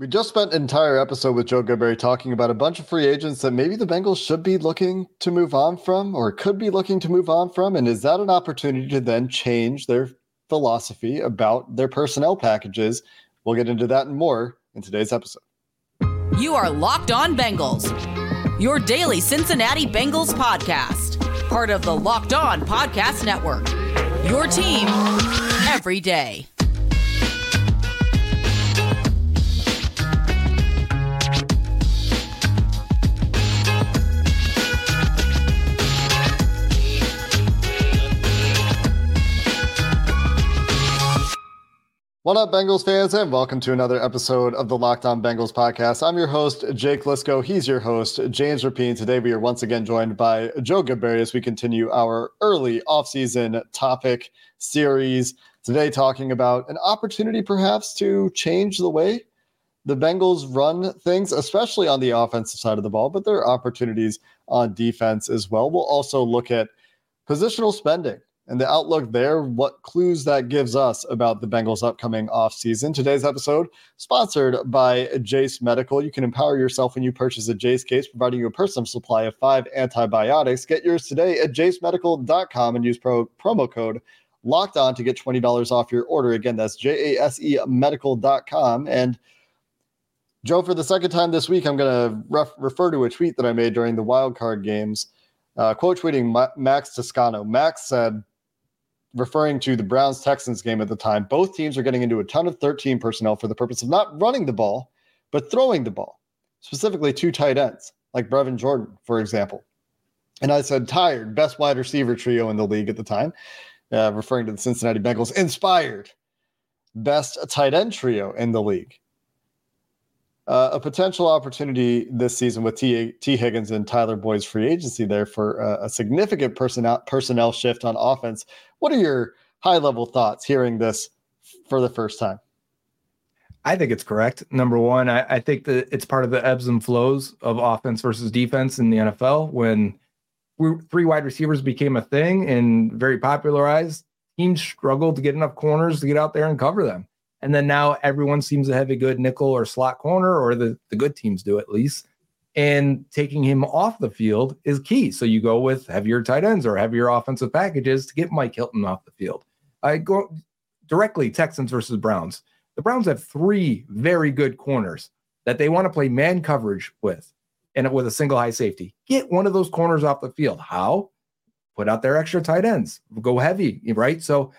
We just spent an entire episode with Joe Goodberry talking about a bunch of free agents that maybe the Bengals should be looking to move on from or could be looking to move on from. And is that an opportunity to then change their philosophy about their personnel packages? We'll get into that and more in today's episode. You are Locked On Bengals, your daily Cincinnati Bengals podcast, part of the Locked On Podcast Network. Your team every day. What up, Bengals fans, and welcome to another episode of the Locked On Bengals podcast. I'm your host, Jake Liskow. He's your host, James Rapien. Today, we are once again joined by Joe Goodberry as we continue our early offseason topic series. Today, talking about an opportunity perhaps to change the way the Bengals run things, especially on the offensive side of the ball, but there are opportunities on defense as well. We'll also look at positional spending and the outlook there, what clues that gives us about the Bengals' upcoming offseason. Today's episode sponsored by Jase Medical. You can empower yourself when you purchase a Jase case, providing you a personal supply of five antibiotics. Get yours today at jasemedical.com and use pro, promo code locked on to get $20 off your order. Again, that's J A S E medical.com. And Joe, for the second time this week, I'm going to ref- refer to a tweet that I made during the wild card games. Uh, quote tweeting Ma- Max Toscano. Max said, referring to the Browns Texans game at the time, both teams are getting into a ton of 13 personnel for the purpose of not running the ball, but throwing the ball, specifically two tight ends, like Brevin Jordan, for example. And I said, tired, best wide receiver trio in the league at the time, uh, referring to the Cincinnati Bengals, inspired, best tight end trio in the league uh, a potential opportunity this season with T. T. Higgins and Tyler Boyd's free agency there for uh, a significant personnel personnel shift on offense. What are your high level thoughts hearing this for the first time? I think it's correct. Number one, I, I, think that it's part of the ebbs and flows of offense versus defense in the NFL. When three wide receivers became a thing and very popularized, teams struggled to get enough corners to get out there and cover them. And then now everyone seems to have a good nickel or slot corner, or the, the good teams do at least. And taking him off the field is key. So you go with heavier tight ends or heavier offensive packages to get Mike Hilton off the field. I go directly Texans versus Browns. The Browns have three very good corners that they want to play man coverage with and with a single high safety. Get one of those corners off the field. How? Put out their extra tight ends. Go heavy, right? So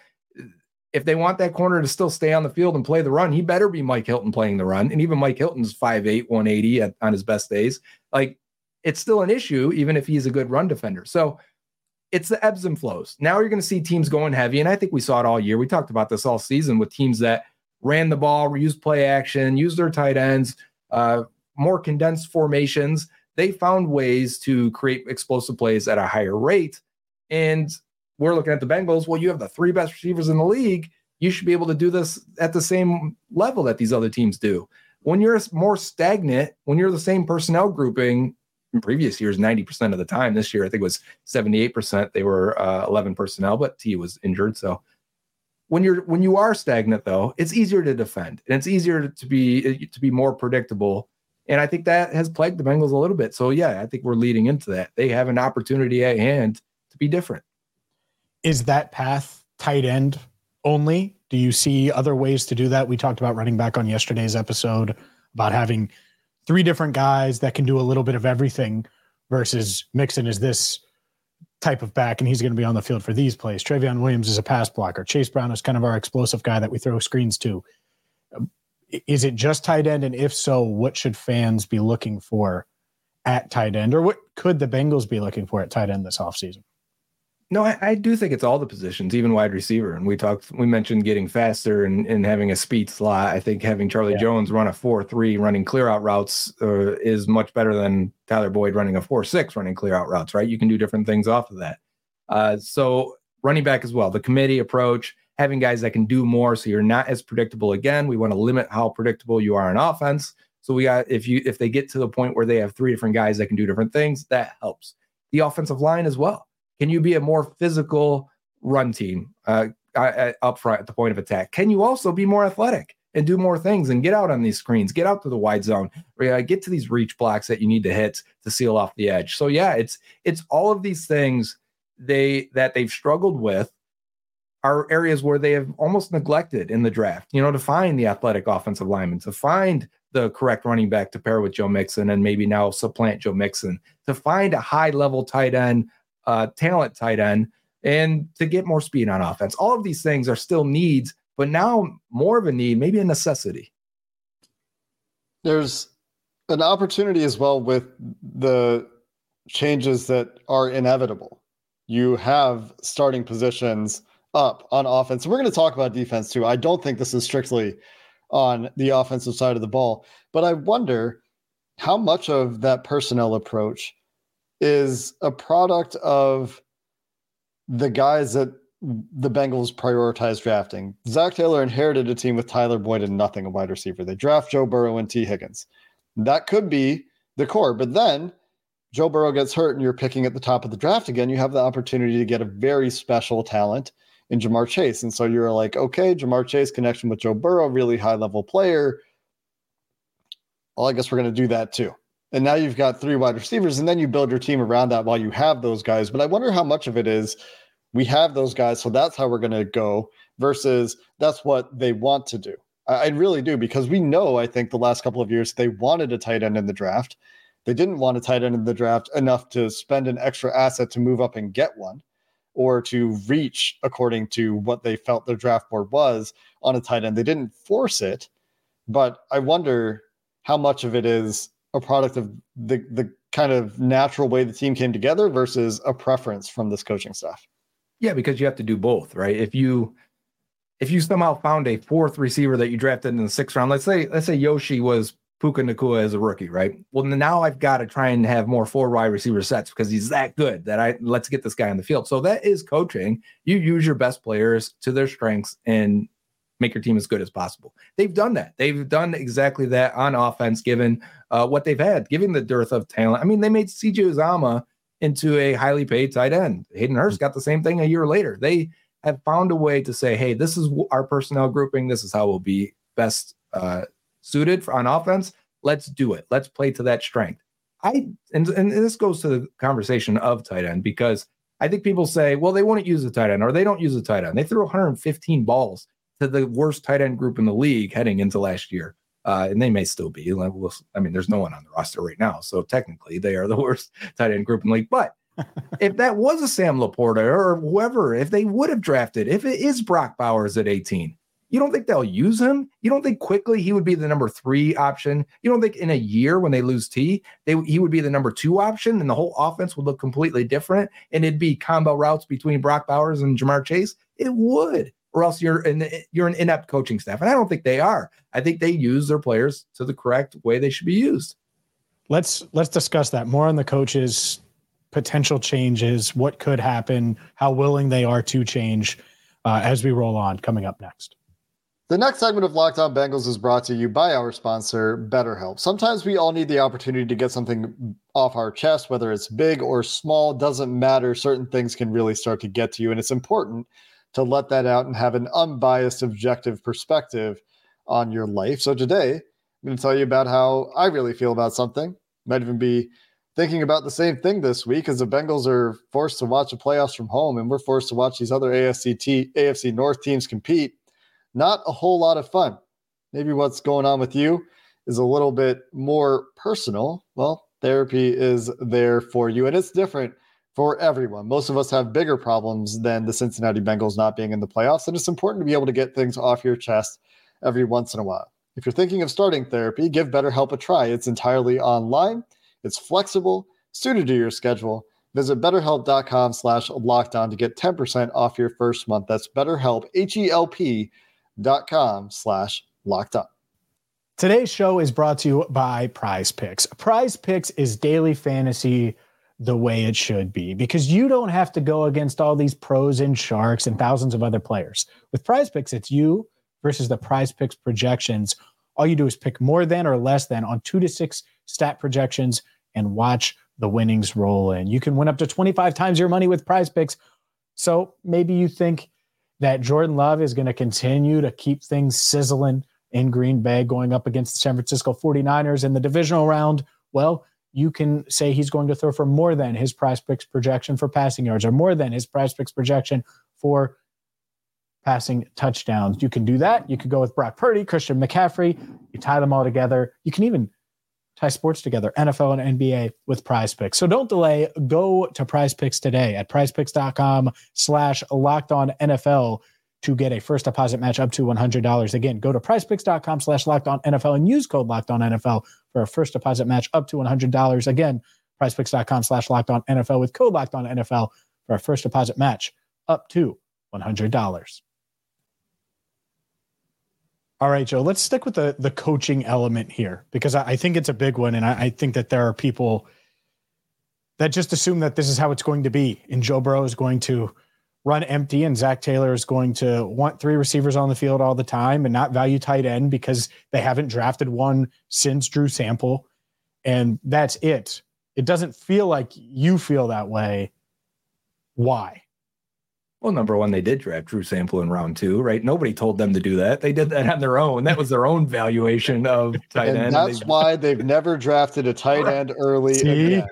if they want that corner to still stay on the field and play the run, he better be Mike Hilton playing the run. And even Mike Hilton's 5'8, 180 at, on his best days. Like it's still an issue, even if he's a good run defender. So it's the ebbs and flows. Now you're going to see teams going heavy. And I think we saw it all year. We talked about this all season with teams that ran the ball, used play action, used their tight ends, uh, more condensed formations. They found ways to create explosive plays at a higher rate. And we're looking at the Bengals. Well, you have the three best receivers in the league. You should be able to do this at the same level that these other teams do. When you're more stagnant, when you're the same personnel grouping in previous years, 90% of the time, this year, I think it was 78%. They were uh, 11 personnel, but T was injured. So when you're when you are stagnant though it's easier to defend and it's easier to be to be more predictable and i think that has plagued the bengals a little bit so yeah i think we're leading into that they have an opportunity at hand to be different is that path tight end only? Do you see other ways to do that? We talked about running back on yesterday's episode about having three different guys that can do a little bit of everything versus Mixon is this type of back and he's going to be on the field for these plays. Trayveon Williams is a pass blocker. Chase Brown is kind of our explosive guy that we throw screens to. Is it just tight end? And if so, what should fans be looking for at tight end? Or what could the Bengals be looking for at tight end this offseason? No, I, I, do think it's all the positions, even wide receiver. And we talked, we mentioned getting faster and, and having a speed slot. I think having Charlie yeah. Jones run a 4 3 running clear out routes uh, is much better than Tyler Boyd running a 4 6 running clear out routes, right? You can do different things off of that. Uh, so, running back as well, the committee approach, having guys that can do more so you're not as predictable again. We want to limit how predictable you are in offense. So we got if you if they get to the point where they have three different guys that can do different things, that helps. The offensive line as well can you be a more physical run team uh, up front at the point of attack? Can you also be more athletic and do more things and get out on these screens, get out to the wide zone, get to these reach blocks that you need to hit to seal off the edge? So yeah, it's it's all of these things they that they've struggled with are areas where they have almost neglected in the draft. You know, to find the athletic offensive lineman, to find the correct running back to pair with Joe Mixon and maybe now supplant Joe Mixon, to find a high level tight end uh, talent tight end and to get more speed on offense. All of these things are still needs, but now more of a need, maybe a necessity. There's an opportunity as well with the changes that are inevitable. You have starting positions up on offense. We're going to talk about defense too. I don't think this is strictly on the offensive side of the ball, but I wonder how much of that personnel approach is a product of the guys that the Bengals prioritize drafting. Zac Taylor inherited a team with Tyler Boyd and nothing a wide receiver. They draft Joe Burrow and Tee Higgins. That could be the core. But then Joe Burrow gets hurt and you're picking at the top of the draft again. You have the opportunity to get a very special talent in Ja'Marr Chase. And so you're like, okay, Ja'Marr Chase connection with Joe Burrow, really high level player. Well, I guess we're going to do that too. And now you've got three wide receivers, and then you build your team around that while you have those guys. But I wonder how much of it is we have those guys, so that's how we're going to go versus that's what they want to do. I, I really do because we know, I think, the last couple of years they wanted a tight end in the draft. They didn't want a tight end in the draft enough to spend an extra asset to move up and get one or to reach according to what they felt their draft board was on a tight end. They didn't force it, but I wonder how much of it is a product of the the kind of natural way the team came together versus a preference from this coaching staff. Yeah, because you have to do both, right? If you if you somehow found a fourth receiver that you drafted in the sixth round, let's say let's say Yoshi was Puka Nacua as a rookie, right? Well, now I've got to try and have more four wide receiver sets because he's that good that I let's get this guy on the field. So that is coaching. You use your best players to their strengths and make your team as good as possible. They've done that. They've done exactly that on offense, given uh, what they've had, given the dearth of talent. I mean, they made CJ Uzomah into a highly paid tight end. Hayden Hurst got the same thing a year later. They have found a way to say, hey, this is our personnel grouping. This is how we'll be best uh, suited for, on offense. Let's do it. Let's play to that strength. I and, and this goes to the conversation of tight end because I think people say, well, they wouldn't use a tight end or they don't use a tight end. They threw 115 balls to the worst tight end group in the league heading into last year. Uh, and they may still be. I mean, there's no one on the roster right now, so technically they are the worst tight end group in the league. But if that was a Sam LaPorta or whoever, if they would have drafted, if it is Brock Bowers at 18, you don't think they'll use him? You don't think quickly he would be the number three option? You don't think in a year when they lose T, they he would be the number two option and the whole offense would look completely different and it'd be combo routes between Brock Bowers and Ja'Marr Chase? It would or else you're an you're an inept coaching staff. And I don't think they are. I think they use their players to the correct way they should be used. Let's let's discuss that more on the coaches potential changes, what could happen, how willing they are to change uh, as we roll on. Coming up next. The next segment of Locked On Bengals is brought to you by our sponsor, BetterHelp. Sometimes we all need the opportunity to get something off our chest, whether it's big or small, doesn't matter. Certain things can really start to get to you, and it's important to let that out and have an unbiased, objective perspective on your life. So today, I'm going to tell you about how I really feel about something. Might even be thinking about the same thing this week as the Bengals are forced to watch the playoffs from home and we're forced to watch these other AFC, t- AFC North teams compete. Not a whole lot of fun. Maybe what's going on with you is a little bit more personal. Well, therapy is there for you and it's different for everyone. Most of us have bigger problems than the Cincinnati Bengals not being in the playoffs, and it's important to be able to get things off your chest every once in a while. If you're thinking of starting therapy, give BetterHelp a try. It's entirely online, it's flexible, suited to your schedule, Visit betterhelp.com slash lockdown to get 10% off your first month. That's betterhelp, H-E-L-P dot com slash lockdown. Today's show is brought to you by Prize Picks. Prize Picks is daily fantasy the way it should be because you don't have to go against all these pros and sharks and thousands of other players. With Prize Picks, it's you versus the Prize Picks projections. All you do is pick more than or less than on two to six stat projections and watch the winnings roll in. You can win up to 25 times your money with prize picks. So maybe you think that Jordan Love is going to continue to keep things sizzling in Green Bay going up against the San Francisco 49ers in the divisional round. Well, you can say he's going to throw for more than his prize picks projection for passing yards or more than his prize picks projection for passing touchdowns. You can do that. You could go with Brock Purdy, Christian McCaffrey. You tie them all together. You can even tie sports together, NFL and NBA with prize picks. So don't delay. Go to prize picks today at prizepicks.com slash locked on NFL to get a first deposit match up to $100. Again, go to prizepicks.com slash locked on NFL and use code locked on NFL for a first deposit match up to $100. Again, prizepicks.com slash locked on NFL with code locked on NFL for a first deposit match up to $100. All right, Joe, let's stick with the the coaching element here because I, I think it's a big one. And I, I, think that there are people that just assume that this is how it's going to be. And Joe Burrow is going to run empty and Zac Taylor is going to want three receivers on the field all the time and not value tight end because they haven't drafted one since Drew Sample. And that's it. It doesn't feel like you feel that way. Why? Well, number one, they did draft Drew Sample in round two, right? Nobody told them to do that. They did that on their own. That was their own valuation of tight and end. That's why they've never drafted a tight end early. See,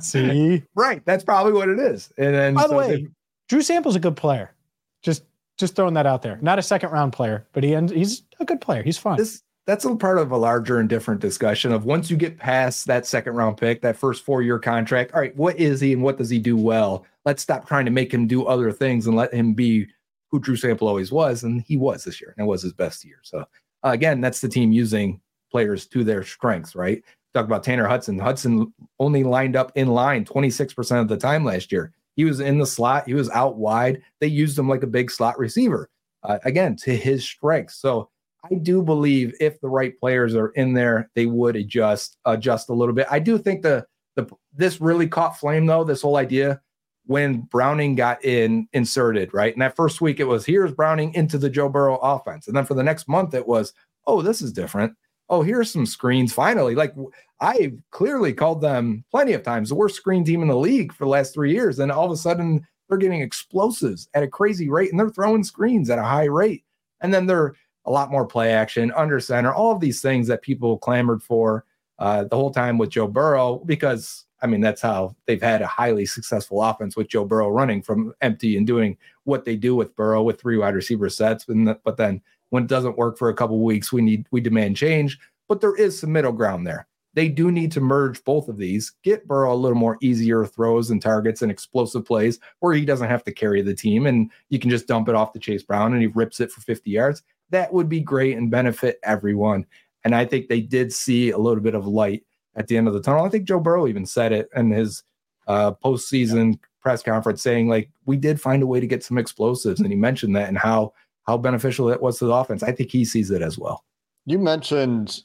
see, right? That's probably what it is. And then, by the way, they, Drew Sample's a good player. Just, just throwing that out there. Not a second round player, but he he's a good player. He's fine. This that's a part of a larger and different discussion of once you get past that second round pick, that first four year contract. All right, what is he and what does he do well? Let's stop trying to make him do other things and let him be who Drew Sample always was, and he was this year, and it was his best year. So uh, again, that's the team using players to their strengths, right? Talk about Tanner Hudson. Hudson only lined up in line 26% of the time last year. He was in the slot, he was out wide. They used him like a big slot receiver. Uh, again, to his strengths. So I do believe if the right players are in there, they would adjust adjust a little bit. I do think the the this really caught flame though. This whole idea when Browning got in inserted right, and that first week it was here's Browning into the Joe Burrow offense, and then for the next month it was oh this is different. Oh here's some screens finally. Like I've clearly called them plenty of times the worst screen team in the league for the last three years, and all of a sudden they're getting explosives at a crazy rate, and they're throwing screens at a high rate, and then they're a lot more play action, under center, all of these things that people clamored for uh, the whole time with Joe Burrow, because I mean, that's how they've had a highly successful offense with Joe Burrow running from empty and doing what they do with Burrow with three wide receiver sets. But then when it doesn't work for a couple weeks, we need we demand change. But there is some middle ground there. They do need to merge both of these, get Burrow a little more easier throws and targets and explosive plays where he doesn't have to carry the team and you can just dump it off to Chase Brown and he rips it for 50 yards that would be great and benefit everyone. And I think they did see a little bit of light at the end of the tunnel. I think Joe Burrow even said it in his uh, postseason yeah. press conference, saying like we did find a way to get some explosives, and he mentioned that and how how beneficial it was to the offense. I think he sees it as well. You mentioned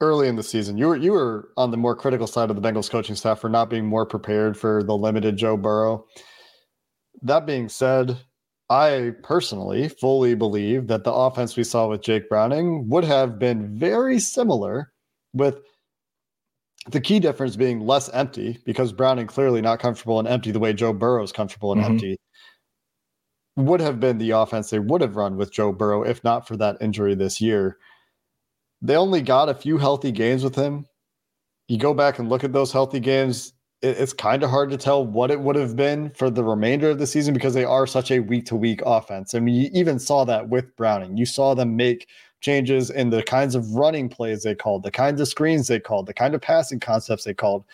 early in the season you were you were on the more critical side of the Bengals coaching staff for not being more prepared for the limited Joe Burrow. That being said, I personally fully believe that the offense we saw with Jake Browning would have been very similar, with the key difference being less empty because Browning clearly not comfortable in empty the way Joe Burrow is comfortable in mm-hmm. empty. Would have been the offense they would have run with Joe Burrow if not for that injury this year. They only got a few healthy games with him. You go back and look at those healthy games, it's kind of hard to tell what it would have been for the remainder of the season because they are such a week to week offense. I mean, you even saw that with Browning. You saw them make changes in the kinds of running plays they called, the kinds of screens they called, the kind of passing concepts they called.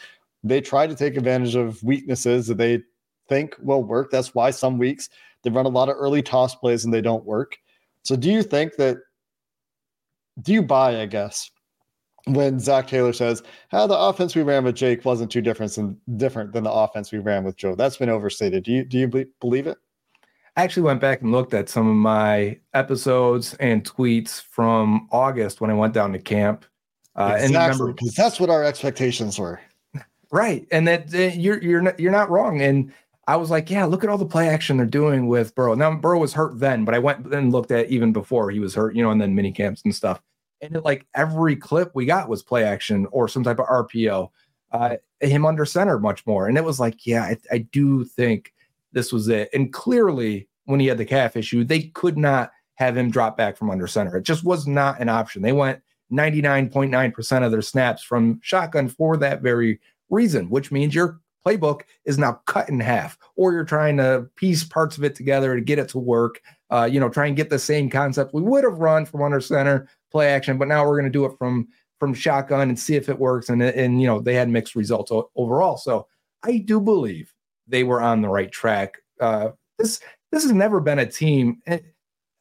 They tried to take advantage of weaknesses that they think will work. That's why some weeks they run a lot of early toss plays and they don't work. So, do you think that? Do you buy, I guess, when Zac Taylor says how the offense we ran with Jake wasn't too different than different than the offense we ran with Joe. That's been overstated. Do you do you believe it? I actually went back and looked at some of my episodes and tweets from August when I went down to camp. Uh, exactly, because that's what our expectations were. Right, and that uh, you're you're not, you're not wrong. And I was like, yeah, look at all the play action they're doing with Burrow. Now Burrow was hurt then, but I went and looked at even before he was hurt, you know, and then mini camps and stuff. And it, like every clip we got was play action or some type of RPO. Uh, him under center much more, and it was like, yeah, I, I do think this was it. And clearly, when he had the calf issue, they could not have him drop back from under center. It just was not an option. They went 99.9% of their snaps from shotgun for that very reason, which means your playbook is now cut in half, or you're trying to piece parts of it together to get it to work. Uh, you know, try and get the same concept we would have run from under center play action, but now we're going to do it from from shotgun and see if it works. And and you know, they had mixed results overall. So I do believe they were on the right track. Uh, this this has never been a team.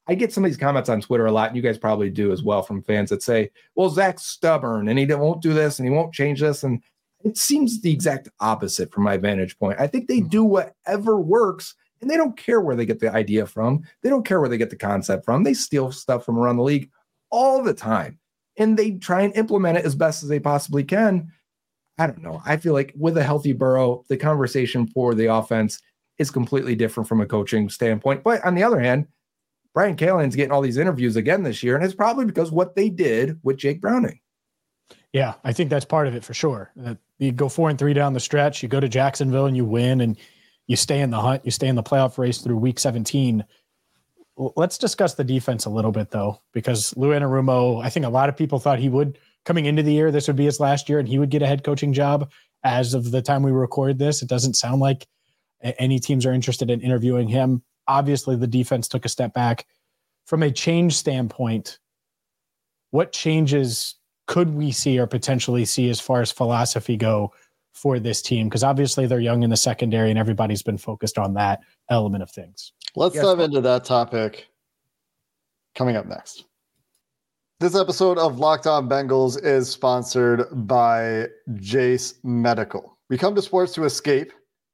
I get some of these comments on Twitter a lot, and you guys probably do as well from fans that say, "Well, Zac's stubborn and he won't do this and he won't change this." And it seems the exact opposite from my vantage point. I think they mm-hmm. do whatever works, and they don't care where they get the idea from. They don't care where they get the concept from. They steal stuff from around the league all the time, and they try and implement it as best as they possibly can. I don't know. I feel like with a healthy Burrow, the conversation for the offense is completely different from a coaching standpoint. But on the other hand, Brian Callahan's getting all these interviews again this year, and it's probably because what they did with Jake Browning. Yeah, I think that's part of it for sure. Uh, you go four and three down the stretch, you go to Jacksonville and you win, and you stay in the hunt, you stay in the playoff race through week 17. Let's discuss the defense a little bit though, because Lou Anarumo, I think a lot of people thought he would coming into the year, this would be his last year, and he would get a head coaching job. As of the time we record this, it doesn't sound like any teams are interested in interviewing him. Obviously, the defense took a step back. From a change standpoint, what changes could we see or potentially see as far as philosophy go for this team? Because obviously they're young in the secondary and everybody's been focused on that element of things. Let's yes. dive into that topic coming up next. This episode of Locked On Bengals is sponsored by Jase Medical. We come to sports to escape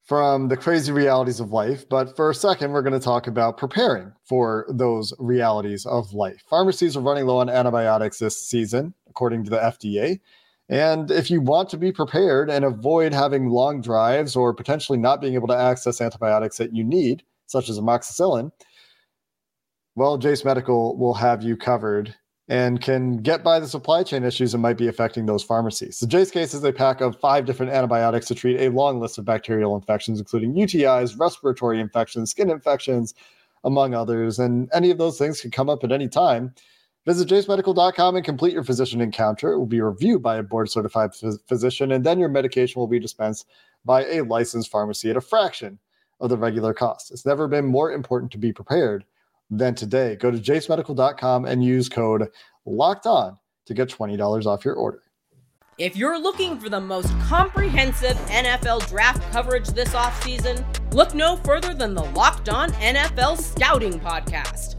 from the crazy realities of life. But for a second, we're going to talk about preparing for those realities of life. Pharmacies are running low on antibiotics this season, according to the FDA. And if you want to be prepared and avoid having long drives or potentially not being able to access antibiotics that you need, such as amoxicillin, well, Jase Medical will have you covered and can get by the supply chain issues that might be affecting those pharmacies. The Jase case is a pack of five different antibiotics to treat a long list of bacterial infections, including UTIs, respiratory infections, skin infections, among others. And any of those things can come up at any time. Visit jasemedical.com and complete your physician encounter. It will be reviewed by a board certified physician, and then your medication will be dispensed by a licensed pharmacy at a fraction of the regular cost. It's never been more important to be prepared than today. Go to jasemedical.com and use code locked on to get $20 off your order. If you're looking for the most comprehensive NFL draft coverage this offseason, look no further than the Locked On NFL Scouting Podcast.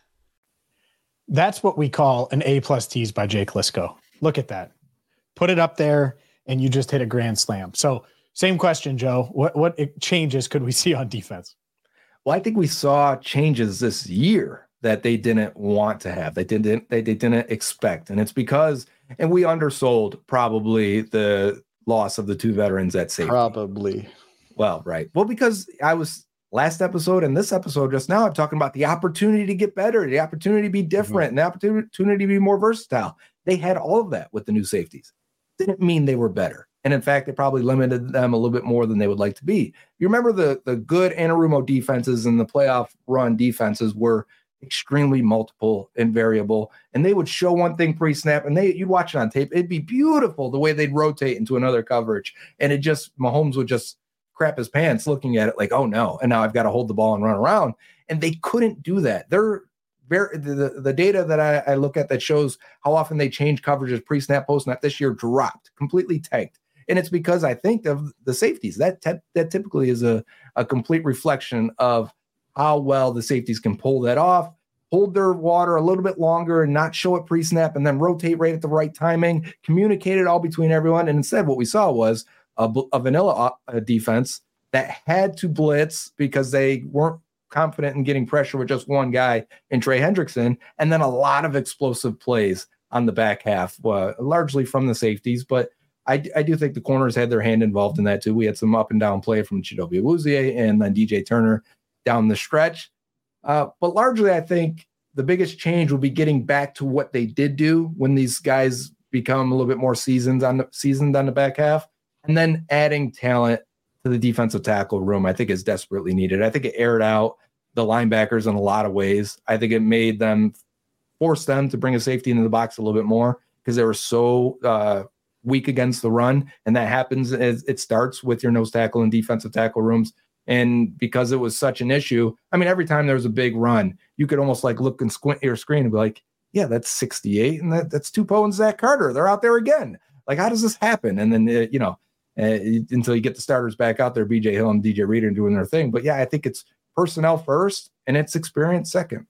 That's what we call an A plus tease by Jake Liskow. Look at that. Put it up there, and you just hit a grand slam. So, same question, Joe. What what changes could we see on defense? Well, I think we saw changes this year that they didn't want to have. They didn't they, they didn't expect. And it's because and we undersold probably the loss of the two veterans at safety. Probably. Well, right. Well, because I was last episode and this episode just now, I'm talking about the opportunity to get better, the opportunity to be mm-hmm. different, mm-hmm. and the opportunity to be more versatile. They had all of that with the new safeties. Didn't mean they were better. And in fact, they probably limited them a little bit more than they would like to be. You remember the the good Anarumo defenses and the playoff run defenses were extremely multiple and variable. And they would show one thing pre-snap, and they you'd watch it on tape. It'd be beautiful the way they'd rotate into another coverage, and it just Mahomes would just crap his pants looking at it like, oh no, and now I've got to hold the ball and run around. And they couldn't do that. They're very the, the data that I, I look at that shows how often they change coverages pre-snap, post-snap this year dropped, completely tanked. And it's because I think of the safeties. That te- that typically is a, a complete reflection of how well the safeties can pull that off, hold their water a little bit longer and not show it pre snap, and then rotate right at the right timing, communicate it all between everyone. And instead, what we saw was a, a vanilla defense that had to blitz because they weren't confident in getting pressure with just one guy in Trey Hendrickson, and then a lot of explosive plays on the back half, uh, largely from the safeties. But I, I, do think the corners had their hand involved in that too. We had some up and down play from Chidobe Awuzie and then DJ Turner down the stretch. Uh, but largely, I think the biggest change will be getting back to what they did do when these guys become a little bit more seasoned on the seasoned on the back half, and then adding talent to the defensive tackle room. I think is desperately needed. I think it aired out the linebackers in a lot of ways. I think it made them force them to bring a safety into the box a little bit more because they were so uh, weak against the run, and that happens as it starts with your nose tackle and defensive tackle rooms and because it was such an issue, I mean, every time there was a big run, you could almost like look and squint your screen and be like, yeah, that's 68. And that, that's Tupou and Zach Carter. They're out there again. Like, how does this happen? And then, uh, you know, Eh, until you get the starters back out there, BJ Hill and DJ Reader doing their thing. But yeah, I think it's personnel first and it's experience second.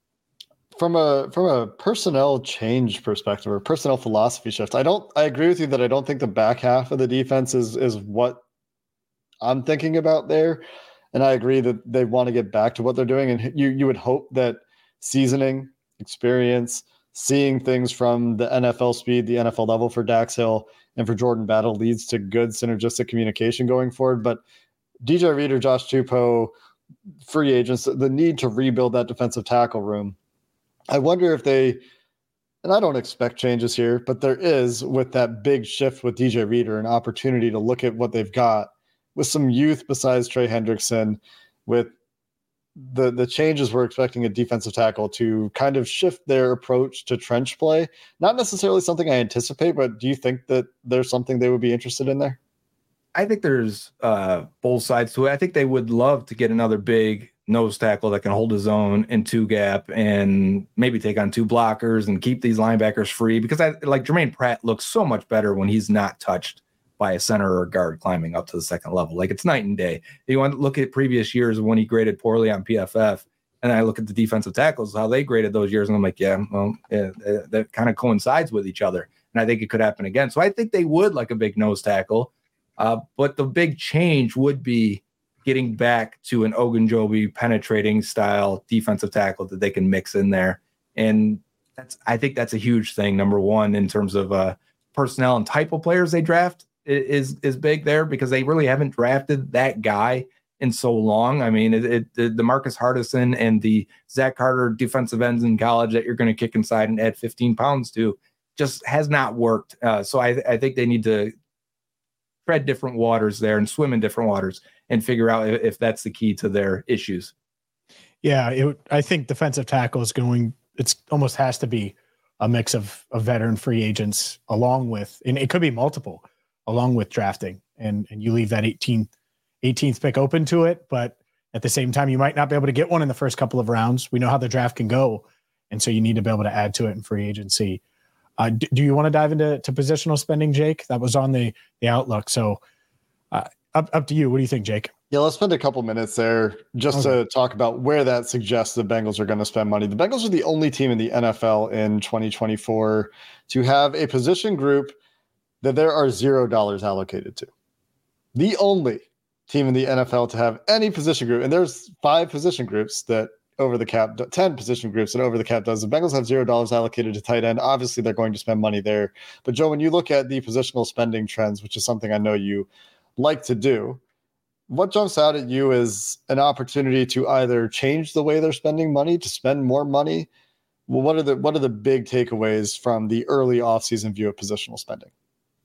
From a from a personnel change perspective or personnel philosophy shift, I don't I agree with you that I don't think the back half of the defense is is what I'm thinking about there and I agree that they want to get back to what they're doing. And you you would hope that seasoning, experience, seeing things from the NFL speed, the NFL level for Dax Hill and for Jordan Battle leads to good synergistic communication going forward. But DJ Reader, Josh Tupou, free agents, the need to rebuild that defensive tackle room. I wonder if they, and I don't expect changes here, but there is with that big shift with DJ Reader an opportunity to look at what they've got with some youth besides Trey Hendrickson, with the the changes we're expecting a defensive tackle to kind of shift their approach to trench play. Not necessarily something I anticipate, but do you think that there's something they would be interested in there? I think there's uh, both sides to it. I think they would love to get another big nose tackle that can hold his own in two gap and maybe take on two blockers and keep these linebackers free because I like Germaine Pratt looks so much better when he's not touched by a center or a guard climbing up to the second level. Like it's night and day. You want to look at previous years when he graded poorly on PFF, and I look at the defensive tackles, how they graded those years, and I'm like, yeah, well, yeah, that kind of coincides with each other. And I think it could happen again. So I think they would like a big nose tackle. Uh, but the big change would be getting back to an Ogunjobi penetrating style defensive tackle that they can mix in there. And that's I think that's a huge thing. Number one, in terms of uh, personnel and type of players they draft is is big there because they really haven't drafted that guy in so long. I mean, it, it the, the Marcus Hardison and the Zach Carter defensive ends in college that you're going to kick inside and add 15 pounds to just has not worked. Uh, so I, I think they need to tread different waters there and swim in different waters and figure out if, if that's the key to their issues. Yeah, it, I think defensive tackle is going. It's almost has to be a mix of, of veteran free agents along with, and it could be multiple along with drafting and and you leave that 18th 18th pick open to it but at the same time you might not be able to get one in the first couple of rounds. We know how the draft can go and so you need to be able to add to it in free agency. Uh, do, do, you want to dive into to positional spending jake? That was on the the outlook so uh, up, up to you. What do you think jake? Yeah, let's spend a couple minutes there just okay. to talk about where that suggests the Bengals are going to spend money. The Bengals are the only team in the NFL in 2024 to have a position group that there are zero dollars allocated to. The only team in the NFL to have any position group, and there's five position groups that over the cap, 10 position groups and over the cap does. The Bengals have zero dollars allocated to tight end. Obviously, they're going to spend money there. But, Joe, when you look at the positional spending trends, which is something I know you like to do, what jumps out at you is an opportunity to either change the way they're spending money, to spend more money. Well, what are the what are the big takeaways from the early offseason view of positional spending?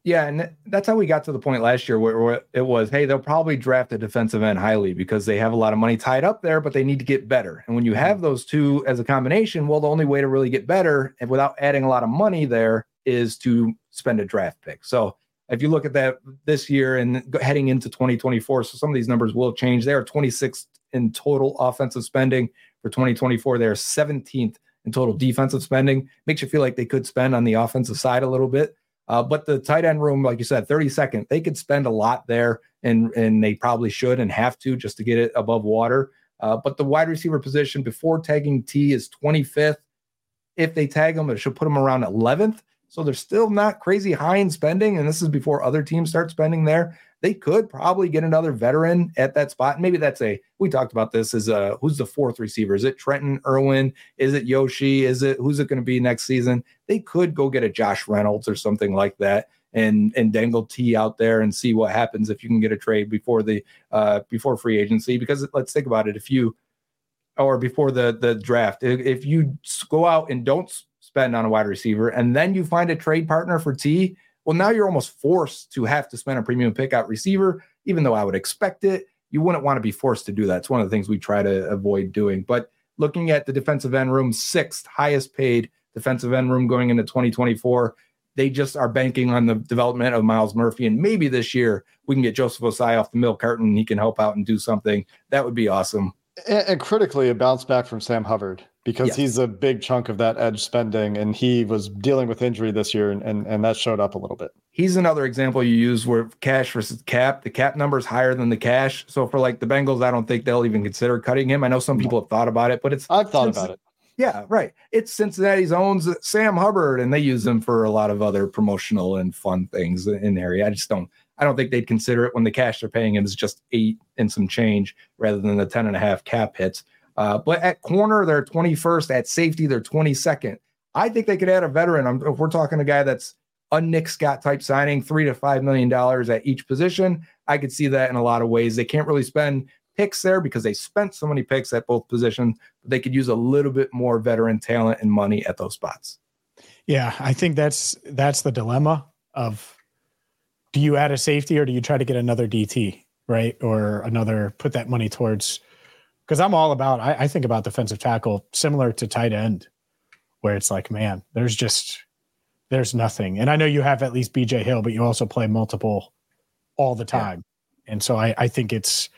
Yeah, and that's how we got to the point last year where, where, it was, hey, they'll probably draft a defensive end highly because they have a lot of money tied up there, but they need to get better. And when you mm-hmm. have those two as a combination, well, the only way to really get better and without adding a lot of money there is to spend a draft pick. So if you look at that this year and heading into 2024, so some of these numbers will change. They are 26th in total offensive spending for 2024. They are 17th in total defensive spending. Makes you feel like they could spend on the offensive side a little bit. Uh, but the tight end room, like you said, 32nd, they could spend a lot there, and and they probably should and have to just to get it above water. Uh, but the wide receiver position before tagging T is 25th. If they tag them, it should put them around 11th. So they're still not crazy high in spending, and this is before other teams start spending there they could probably get another veteran at that spot. Maybe that's a we talked about this as a who's the fourth receiver? Is it Trenton Irwin? Is it Yoshi? Is it who's it going to be next season? They could go get a Josh Reynolds or something like that and and dangle T out there and see what happens if you can get a trade before the uh before free agency. Because let's think about it. If you or before the the draft, if you go out and don't spend on a wide receiver and then you find a trade partner for T well, now you're almost forced to have to spend a premium pick out receiver, even though I would expect it. You wouldn't want to be forced to do that. It's one of the things we try to avoid doing. But looking at the defensive end room, sixth highest paid defensive end room going into 2024. They just are banking on the development of Myles Murphy. And maybe this year we can get Joseph Ossai off the milk carton and he can help out and do something. That would be awesome. And, and critically, a bounce back from Sam Hubbard because yes. he's a big chunk of that edge spending and he was dealing with injury this year and, and, and that showed up a little bit. He's another example you use where cash versus cap, the cap number is higher than the cash. So for like the Bengals, I don't think they'll even consider cutting him. I know some people have thought about it, but it's I've thought about it. Yeah, right. It's Cincinnati's owns Sam Hubbard and they use him for a lot of other promotional and fun things in the area. I just don't I don't think they'd consider it when the cash they're paying him is just eight and some change rather than the 10 and a half cap hits. Uh, but at corner, they're 21st. At safety, they're 22nd. I think they could add a veteran. I'm, if we're talking a guy that's a Nick Scott type signing, three to five million dollars at each position, I could see that in a lot of ways. They can't really spend picks there because they spent so many picks at both positions, but they could use a little bit more veteran talent and money at those spots. Yeah, I think that's that's the dilemma of do you add a safety or do you try to get another DT, right? Or another put that money towards because I'm all about. I, I think about defensive tackle similar to tight end, where it's like, man, there's just there's nothing. And I know you have at least BJ Hill, but you also play multiple all the time, yeah. and so I, I think it's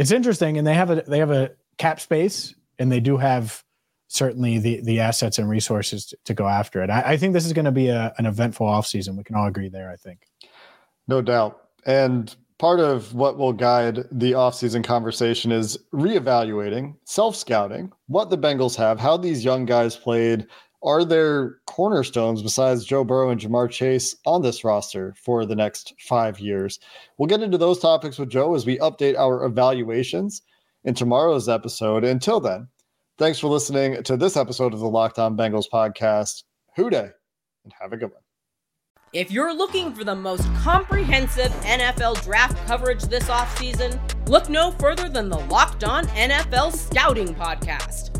it's interesting. And they have a they have a cap space, and they do have certainly the the assets and resources to, to go after it. I, I think this is going to be a, an eventful offseason. We can all agree there. I think, no doubt. And part of what will guide the offseason conversation is reevaluating, self scouting, what the Bengals have, how these young guys played. Are there cornerstones besides Joe Burrow and Ja'Marr Chase on this roster for the next five years? We'll get into those topics with Joe as we update our evaluations in tomorrow's episode. Until then, thanks for listening to this episode of the Locked On Bengals podcast. Who Dey, and have a good one. If you're looking for the most comprehensive NFL draft coverage this offseason, look no further than the Locked On NFL Scouting Podcast.